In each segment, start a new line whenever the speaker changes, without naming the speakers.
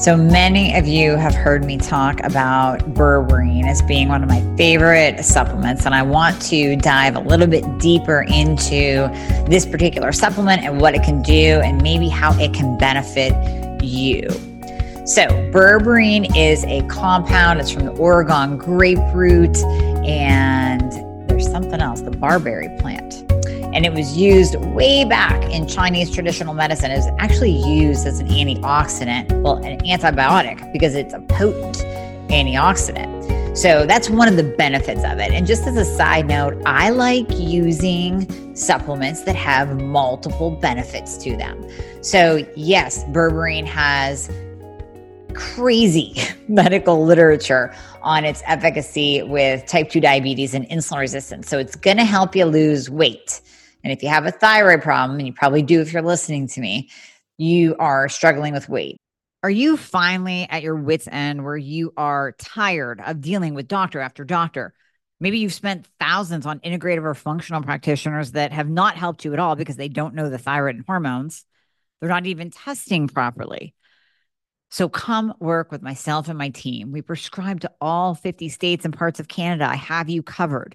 So many of you have heard me talk about berberine as being one of my favorite supplements, and I want to dive a little bit deeper into this particular supplement and what it can do, and maybe how it can benefit you. So, berberine is a compound, it's from the Oregon grape root, and there's something else, the barberry plant and it was used way back in Chinese traditional medicine. It was actually used as an antioxidant, well, an antibiotic, because it's a potent antioxidant. So that's one of the benefits of it. And just as a side note, I like using supplements that have multiple benefits to them. So, yes, berberine has crazy medical literature on its efficacy with type 2 diabetes and insulin resistance. So, it's going to help you lose weight. And if you have a thyroid problem, and you probably do if you're listening to me, you are struggling with weight. Are you finally at your wits' end where you are tired of dealing with doctor after doctor? Maybe you've spent thousands on integrative or functional practitioners that have not helped you at all because they don't know the thyroid and hormones. They're not even testing properly. So come work with myself and my team. We prescribe to all 50 states and parts of Canada. I have you covered.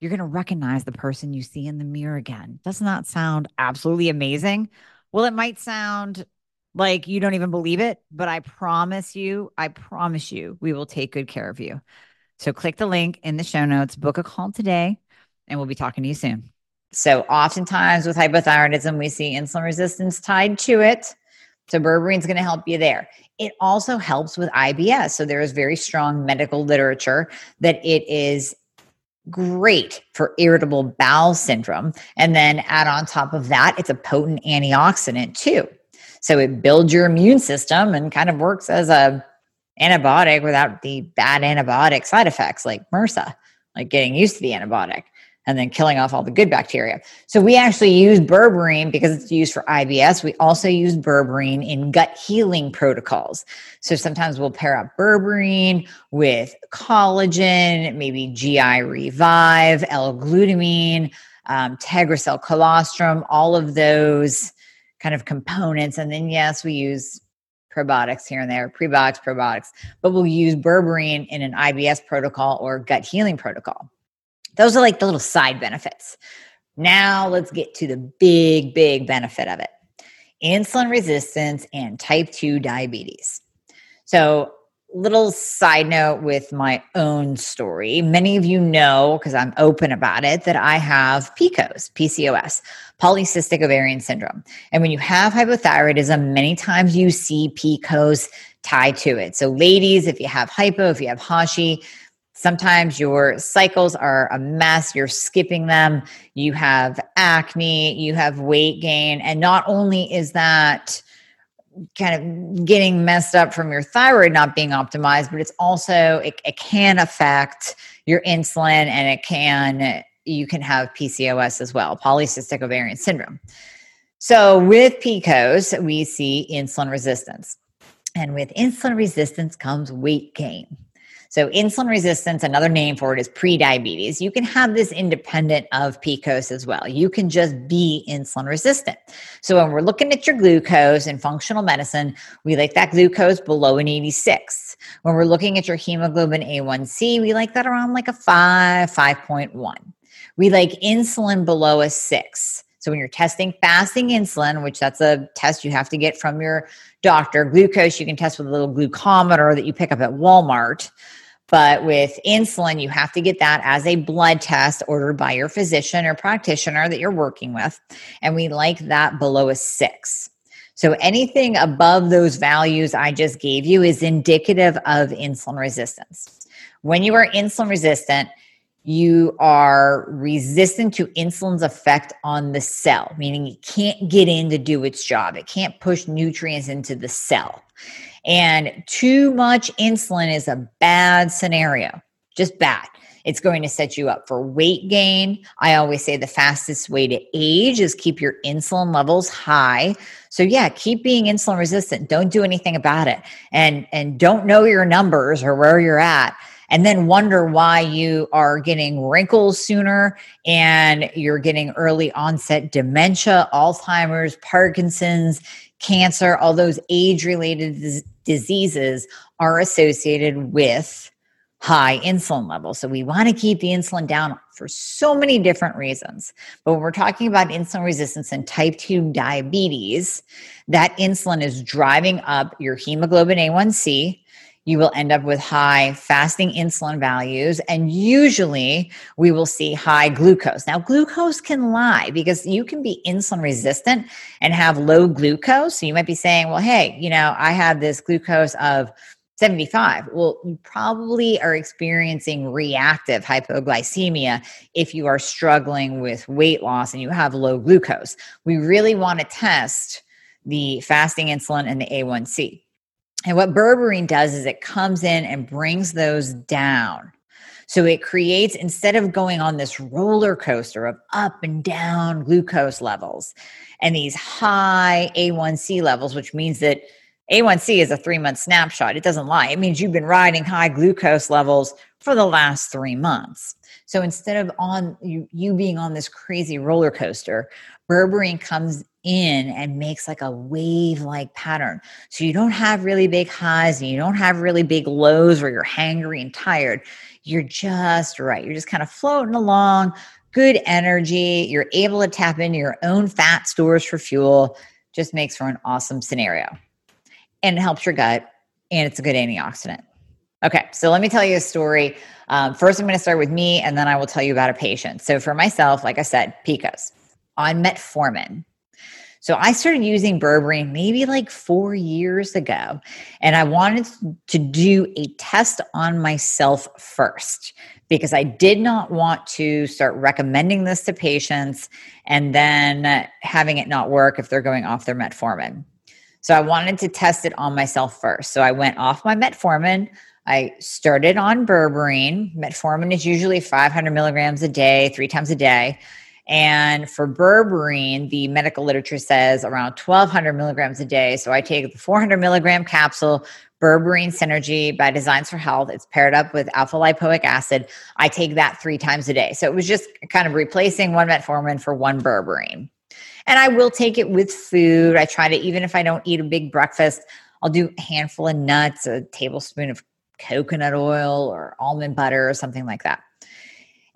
you're going to recognize the person you see in the mirror again. Doesn't that sound absolutely amazing? Well, it might sound like you don't even believe it, but I promise you, I promise you, we will take good care of you. So click the link in the show notes, book a call today, and we'll be talking to you soon. So, oftentimes with hypothyroidism, we see insulin resistance tied to it. So, berberine is going to help you there. It also helps with IBS. So, there is very strong medical literature that it is great for irritable bowel syndrome. And then add on top of that, it's a potent antioxidant too. So it builds your immune system and kind of works as a antibiotic without the bad antibiotic side effects like MRSA, like getting used to the antibiotic and then killing off all the good bacteria. So we actually use berberine because it's used for IBS. We also use berberine in gut healing protocols. So sometimes we'll pair up berberine with collagen, maybe GI Revive, L-glutamine, um, colostrum, all of those kind of components. And then yes, we use probiotics here and there, prebiotics, probiotics, but we'll use berberine in an IBS protocol or gut healing protocol. Those are like the little side benefits. Now let's get to the big, big benefit of it insulin resistance and type 2 diabetes. So, little side note with my own story. Many of you know, because I'm open about it, that I have PCOS, PCOS, polycystic ovarian syndrome. And when you have hypothyroidism, many times you see PCOS tied to it. So, ladies, if you have hypo, if you have Hashi, Sometimes your cycles are a mess, you're skipping them, you have acne, you have weight gain. And not only is that kind of getting messed up from your thyroid not being optimized, but it's also, it, it can affect your insulin and it can, you can have PCOS as well, polycystic ovarian syndrome. So with PCOS, we see insulin resistance. And with insulin resistance comes weight gain. So, insulin resistance, another name for it is prediabetes. You can have this independent of PCOS as well. You can just be insulin resistant. So, when we're looking at your glucose in functional medicine, we like that glucose below an 86. When we're looking at your hemoglobin A1C, we like that around like a 5, 5.1. We like insulin below a 6. So when you're testing fasting insulin, which that's a test you have to get from your doctor, glucose you can test with a little glucometer that you pick up at Walmart. But with insulin, you have to get that as a blood test ordered by your physician or practitioner that you're working with. And we like that below a six. So anything above those values I just gave you is indicative of insulin resistance. When you are insulin resistant, you are resistant to insulin's effect on the cell, meaning it can't get in to do its job. It can't push nutrients into the cell. And too much insulin is a bad scenario, just bad. It's going to set you up for weight gain. I always say the fastest way to age is keep your insulin levels high. So yeah, keep being insulin resistant. Don't do anything about it. And and don't know your numbers or where you're at and then wonder why you are getting wrinkles sooner and you're getting early onset dementia, Alzheimer's, Parkinson's, cancer, all those age related diseases are associated with high insulin levels. So we want to keep the insulin down for so many different reasons. But when we're talking about insulin resistance and type 2 diabetes, that insulin is driving up your hemoglobin A1C. You will end up with high fasting insulin values, and usually we will see high glucose. Now, glucose can lie because you can be insulin resistant and have low glucose. So you might be saying, well, hey, you know, I have this glucose of 75. Well, you probably are experiencing reactive hypoglycemia if you are struggling with weight loss and you have low glucose. We really want to test the fasting insulin and the A1C. And what berberine does is it comes in and brings those down. So it creates, instead of going on this roller coaster of up and down glucose levels and these high A1C levels, which means that a1C is a three month snapshot. It doesn't lie. It means you've been riding high glucose levels for the last three months. So instead of on you, you being on this crazy roller coaster, berberine comes in and makes like a wave like pattern. So you don't have really big highs and you don't have really big lows where you're hangry and tired. You're just right. You're just kind of floating along, good energy. You're able to tap into your own fat stores for fuel. Just makes for an awesome scenario and it helps your gut and it's a good antioxidant. Okay, so let me tell you a story. Um, first, I'm going to start with me and then I will tell you about a patient. So, for myself, like I said, PCOS on metformin. So, I started using berberine maybe like four years ago, and I wanted to do a test on myself first because I did not want to start recommending this to patients and then having it not work if they're going off their metformin. So I wanted to test it on myself first. So I went off my metformin. I started on berberine. Metformin is usually 500 milligrams a day, three times a day. And for berberine, the medical literature says around 1200 milligrams a day. So I take the 400 milligram capsule, berberine synergy by Designs for Health. It's paired up with alpha lipoic acid. I take that three times a day. So it was just kind of replacing one metformin for one berberine. And I will take it with food. I try to, even if I don't eat a big breakfast, I'll do a handful of nuts, a tablespoon of coconut oil or almond butter or something like that.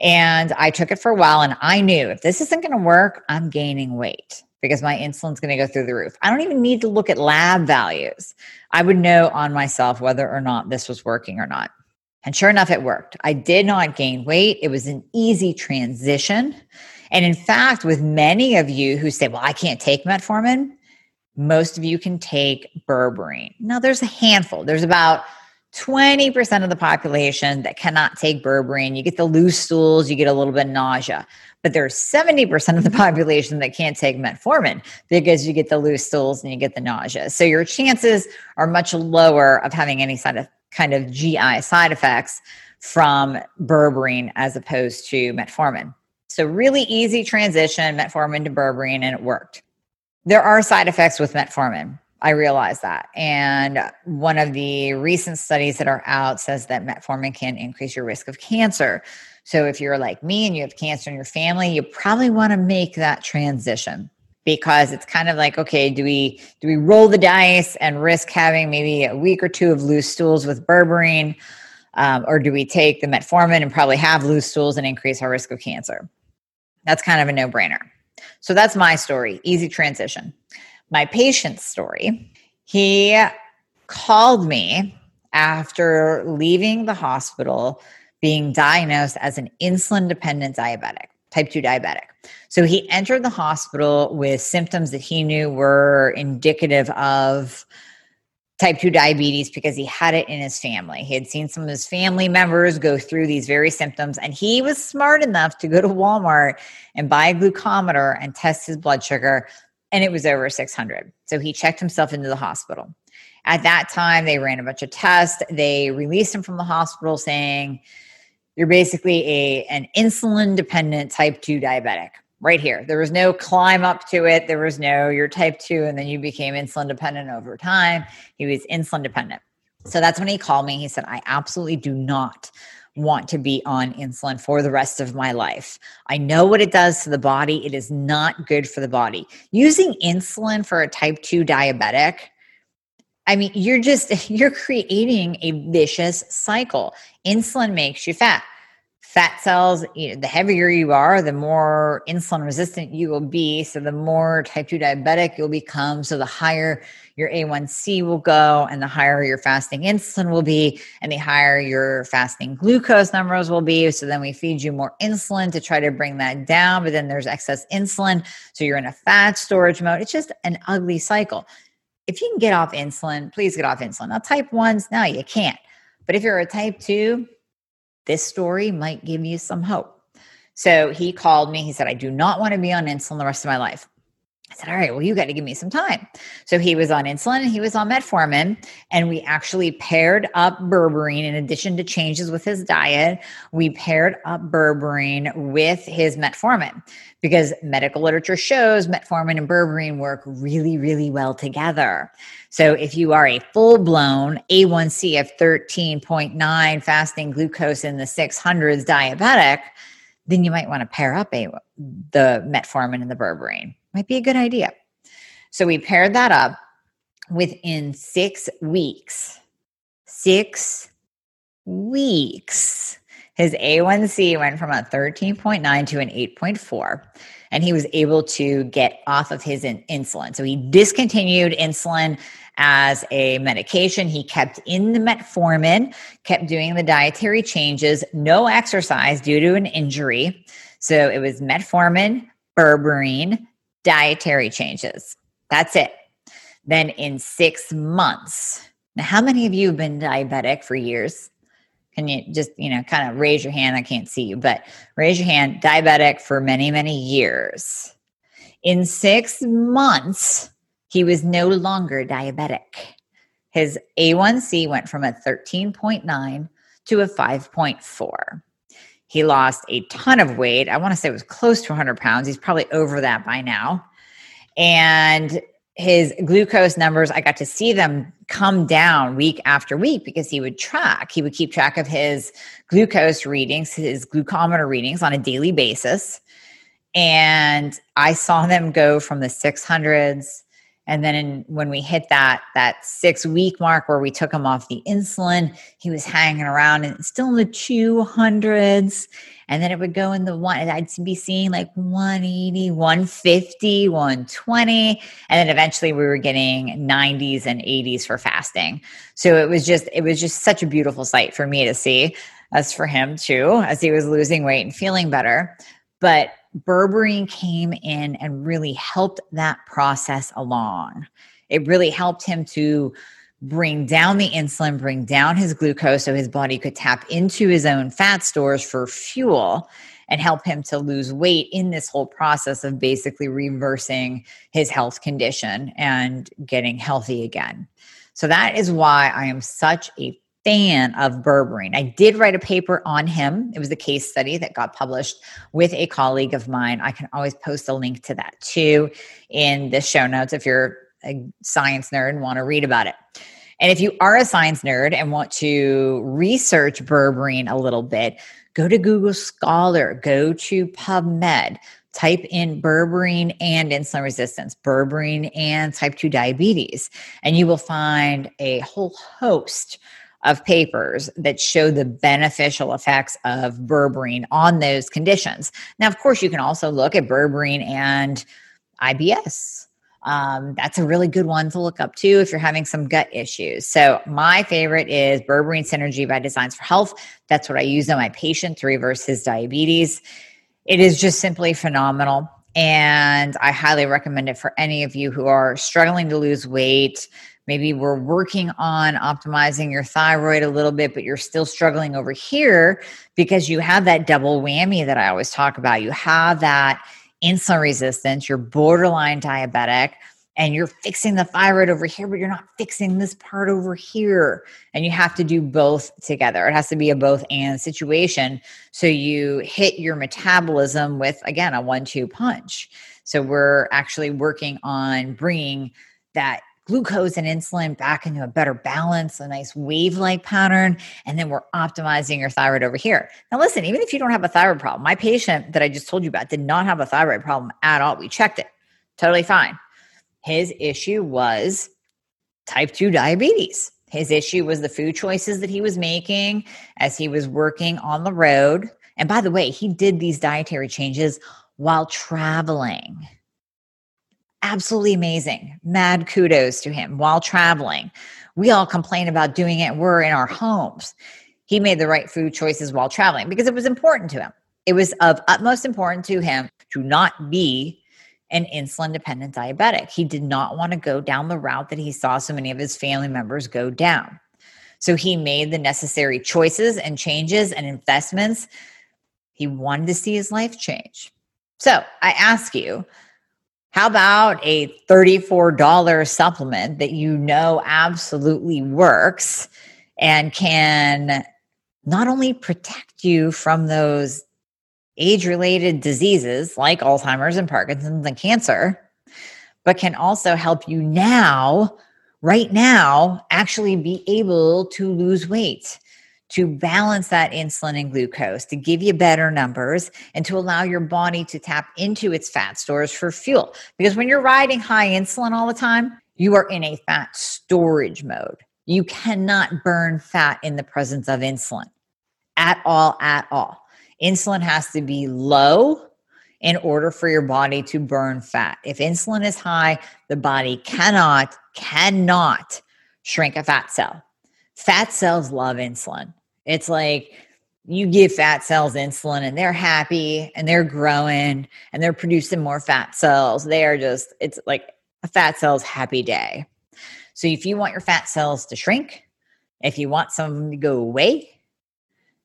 And I took it for a while and I knew if this isn't going to work, I'm gaining weight because my insulin's going to go through the roof. I don't even need to look at lab values. I would know on myself whether or not this was working or not. And sure enough, it worked. I did not gain weight. It was an easy transition. And in fact, with many of you who say, well, I can't take metformin, most of you can take berberine. Now, there's a handful. There's about 20% of the population that cannot take berberine. You get the loose stools, you get a little bit of nausea. But there's 70% of the population that can't take metformin because you get the loose stools and you get the nausea. So your chances are much lower of having any side of kind of GI side effects from berberine as opposed to metformin. So, really easy transition, metformin to berberine, and it worked. There are side effects with metformin. I realize that. And one of the recent studies that are out says that metformin can increase your risk of cancer. So, if you're like me and you have cancer in your family, you probably want to make that transition because it's kind of like okay do we do we roll the dice and risk having maybe a week or two of loose stools with berberine um, or do we take the metformin and probably have loose stools and increase our risk of cancer that's kind of a no brainer. So that's my story. Easy transition. My patient's story. He called me after leaving the hospital being diagnosed as an insulin dependent diabetic, type 2 diabetic. So he entered the hospital with symptoms that he knew were indicative of type 2 diabetes because he had it in his family. He had seen some of his family members go through these very symptoms, and he was smart enough to go to Walmart and buy a glucometer and test his blood sugar, and it was over 600. So he checked himself into the hospital. At that time, they ran a bunch of tests. They released him from the hospital saying, You're basically a, an insulin dependent type 2 diabetic right here. There was no climb up to it. There was no you're type 2 and then you became insulin dependent over time. He was insulin dependent. So that's when he called me. He said, I absolutely do not want to be on insulin for the rest of my life. I know what it does to the body. It is not good for the body. Using insulin for a type 2 diabetic, I mean, you're just you're creating a vicious cycle. Insulin makes you fat fat cells, you know, the heavier you are, the more insulin resistant you will be. So the more type 2 diabetic you'll become. So the higher your A1C will go, and the higher your fasting insulin will be, and the higher your fasting glucose numbers will be. So then we feed you more insulin to try to bring that down, but then there's excess insulin. So you're in a fat storage mode. It's just an ugly cycle. If you can get off insulin, please get off insulin. Now, type 1s, no, you can't. But if you're a type 2, this story might give you some hope. So he called me. He said, I do not want to be on insulin the rest of my life. I said, All right, well, you got to give me some time. So he was on insulin and he was on metformin. And we actually paired up berberine in addition to changes with his diet. We paired up berberine with his metformin because medical literature shows metformin and berberine work really, really well together. So if you are a full blown A1C of 13.9 fasting glucose in the 600s diabetic, then you might want to pair up a, the metformin and the berberine might be a good idea. So we paired that up within six weeks. Six weeks. His A1C went from a 13.9 to an 8.4, and he was able to get off of his in- insulin. So he discontinued insulin as a medication. He kept in the metformin, kept doing the dietary changes, no exercise due to an injury. So it was metformin, berberine, dietary changes. That's it. Then in six months, now, how many of you have been diabetic for years? Can you just, you know, kind of raise your hand? I can't see you, but raise your hand. Diabetic for many, many years. In six months, he was no longer diabetic. His A1C went from a 13.9 to a 5.4. He lost a ton of weight. I want to say it was close to 100 pounds. He's probably over that by now. And his glucose numbers, I got to see them come down week after week because he would track. He would keep track of his glucose readings, his glucometer readings on a daily basis. And I saw them go from the 600s and then in, when we hit that that six week mark where we took him off the insulin, he was hanging around and still in the two hundreds. And then it would go in the one, I'd be seeing like 180, 150, 120. And then eventually we were getting 90s and 80s for fasting. So it was just, it was just such a beautiful sight for me to see, as for him too, as he was losing weight and feeling better. But berberine came in and really helped that process along. It really helped him to bring down the insulin, bring down his glucose so his body could tap into his own fat stores for fuel and help him to lose weight in this whole process of basically reversing his health condition and getting healthy again. So that is why I am such a fan of berberine. I did write a paper on him. It was a case study that got published with a colleague of mine. I can always post a link to that too in the show notes if you're a science nerd and want to read about it. And if you are a science nerd and want to research berberine a little bit, go to Google Scholar, go to PubMed, type in berberine and insulin resistance, berberine and type 2 diabetes, and you will find a whole host of papers that show the beneficial effects of berberine on those conditions. Now, of course, you can also look at berberine and IBS. Um, that's a really good one to look up too if you're having some gut issues. So, my favorite is Berberine Synergy by Designs for Health. That's what I use on my patient to reverse his diabetes. It is just simply phenomenal. And I highly recommend it for any of you who are struggling to lose weight, Maybe we're working on optimizing your thyroid a little bit, but you're still struggling over here because you have that double whammy that I always talk about. You have that insulin resistance, you're borderline diabetic, and you're fixing the thyroid over here, but you're not fixing this part over here. And you have to do both together. It has to be a both and situation. So you hit your metabolism with, again, a one two punch. So we're actually working on bringing that glucose and insulin back into a better balance, a nice wave like pattern. And then we're optimizing your thyroid over here. Now, listen, even if you don't have a thyroid problem, my patient that I just told you about did not have a thyroid problem at all. We checked it, totally fine. His issue was type 2 diabetes. His issue was the food choices that he was making as he was working on the road. And by the way, he did these dietary changes while traveling absolutely amazing. Mad kudos to him while traveling. We all complain about doing it. We're in our homes. He made the right food choices while traveling because it was important to him. It was of utmost importance to him to not be an insulin dependent diabetic. He did not want to go down the route that he saw so many of his family members go down. So he made the necessary choices and changes and investments. He wanted to see his life change. So I ask you, how about a $34 supplement that you know absolutely works and can not only protect you from those age related diseases like Alzheimer's and Parkinson's and cancer, but can also help you now, right now, actually be able to lose weight to balance that insulin and glucose, to give you better numbers, and to allow your body to tap into its fat stores for fuel. Because when you're riding high insulin all the time, you are in a fat storage mode. You cannot burn fat in the presence of insulin at all, at all. Insulin has to be low in order for your body to burn fat. If insulin is high, the body cannot, cannot shrink a fat cell. Fat cells love insulin. It's like you give fat cells insulin and they're happy and they're growing and they're producing more fat cells. They are just, it's like a fat cell's happy day. So if you want your fat cells to shrink, if you want some of them to go away,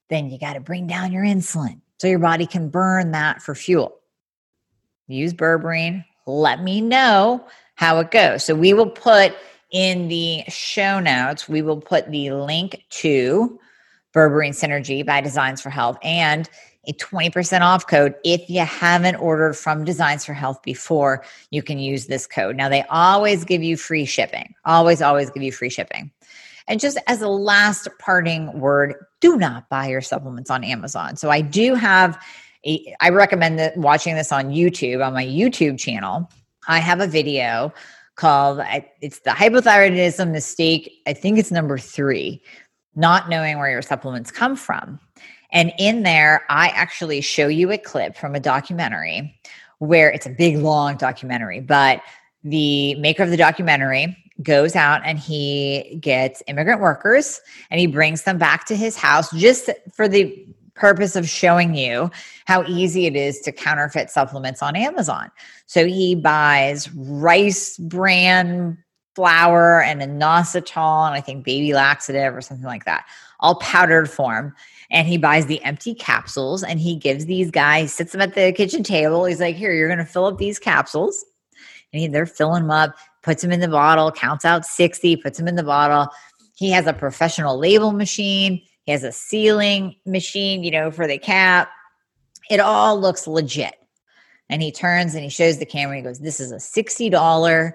then you got to bring down your insulin so your body can burn that for fuel. Use berberine. Let me know how it goes. So we will put in the show notes, we will put the link to Berberine Synergy by Designs for Health and a 20% off code. If you haven't ordered from Designs for Health before, you can use this code. Now, they always give you free shipping, always, always give you free shipping. And just as a last parting word, do not buy your supplements on Amazon. So I do have a, I recommend that watching this on YouTube, on my YouTube channel. I have a video called it's the hypothyroidism mistake. I think it's number three, not knowing where your supplements come from. And in there, I actually show you a clip from a documentary where it's a big, long documentary, but the maker of the documentary goes out and he gets immigrant workers and he brings them back to his house just for the purpose of showing you how easy it is to counterfeit supplements on Amazon. So he buys rice bran flour and inositol and I think baby laxative or something like that, all powdered form. And he buys the empty capsules and he gives these guys, sits them at the kitchen table. He's like, Here, you're going to fill up these capsules. And he, they're filling them up, puts them in the bottle, counts out 60, puts them in the bottle. He has a professional label machine. He has a sealing machine, you know, for the cap. It all looks legit. And he turns and he shows the camera. He goes, This is a $60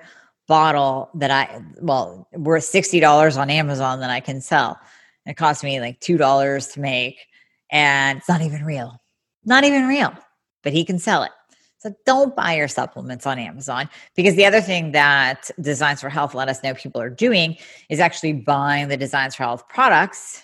bottle that I, well, worth $60 on Amazon that I can sell. It cost me like $2 to make, and it's not even real. Not even real, but he can sell it. So don't buy your supplements on Amazon because the other thing that Designs for Health let us know people are doing is actually buying the Designs for Health products,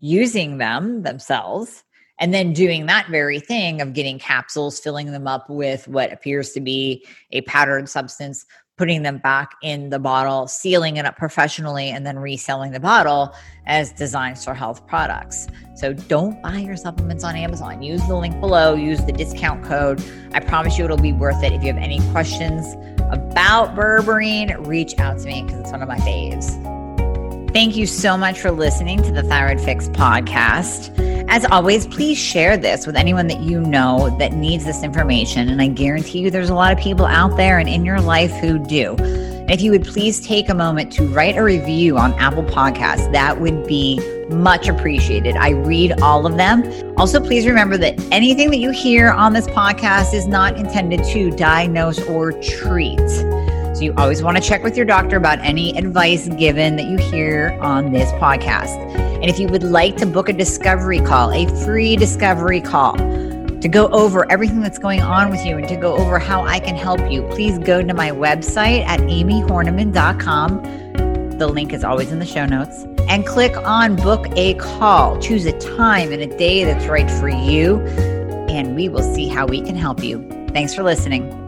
using them themselves, and then doing that very thing of getting capsules, filling them up with what appears to be a powdered substance, putting them back in the bottle, sealing it up professionally, and then reselling the bottle as designs for health products. So don't buy your supplements on Amazon. Use the link below, use the discount code. I promise you it'll be worth it. If you have any questions, about berberine, reach out to me because it's one of my faves. Thank you so much for listening to the Thyroid Fix podcast. As always, please share this with anyone that you know that needs this information. And I guarantee you there's a lot of people out there and in your life who do. If you would please take a moment to write a review on Apple Podcasts, that would be much appreciated. I read all of them. Also, please remember that anything that you hear on this podcast is not intended to diagnose or treat. So you always want to check with your doctor about any advice given that you hear on this podcast. And if you would like to book a discovery call, a free discovery call, to go over everything that's going on with you and to go over how I can help you, please go to my website at amiehornaman.com. The link is always in the show notes. And click on book a call. Choose a time and a day that's right for you. And we will see how we can help you. Thanks for listening.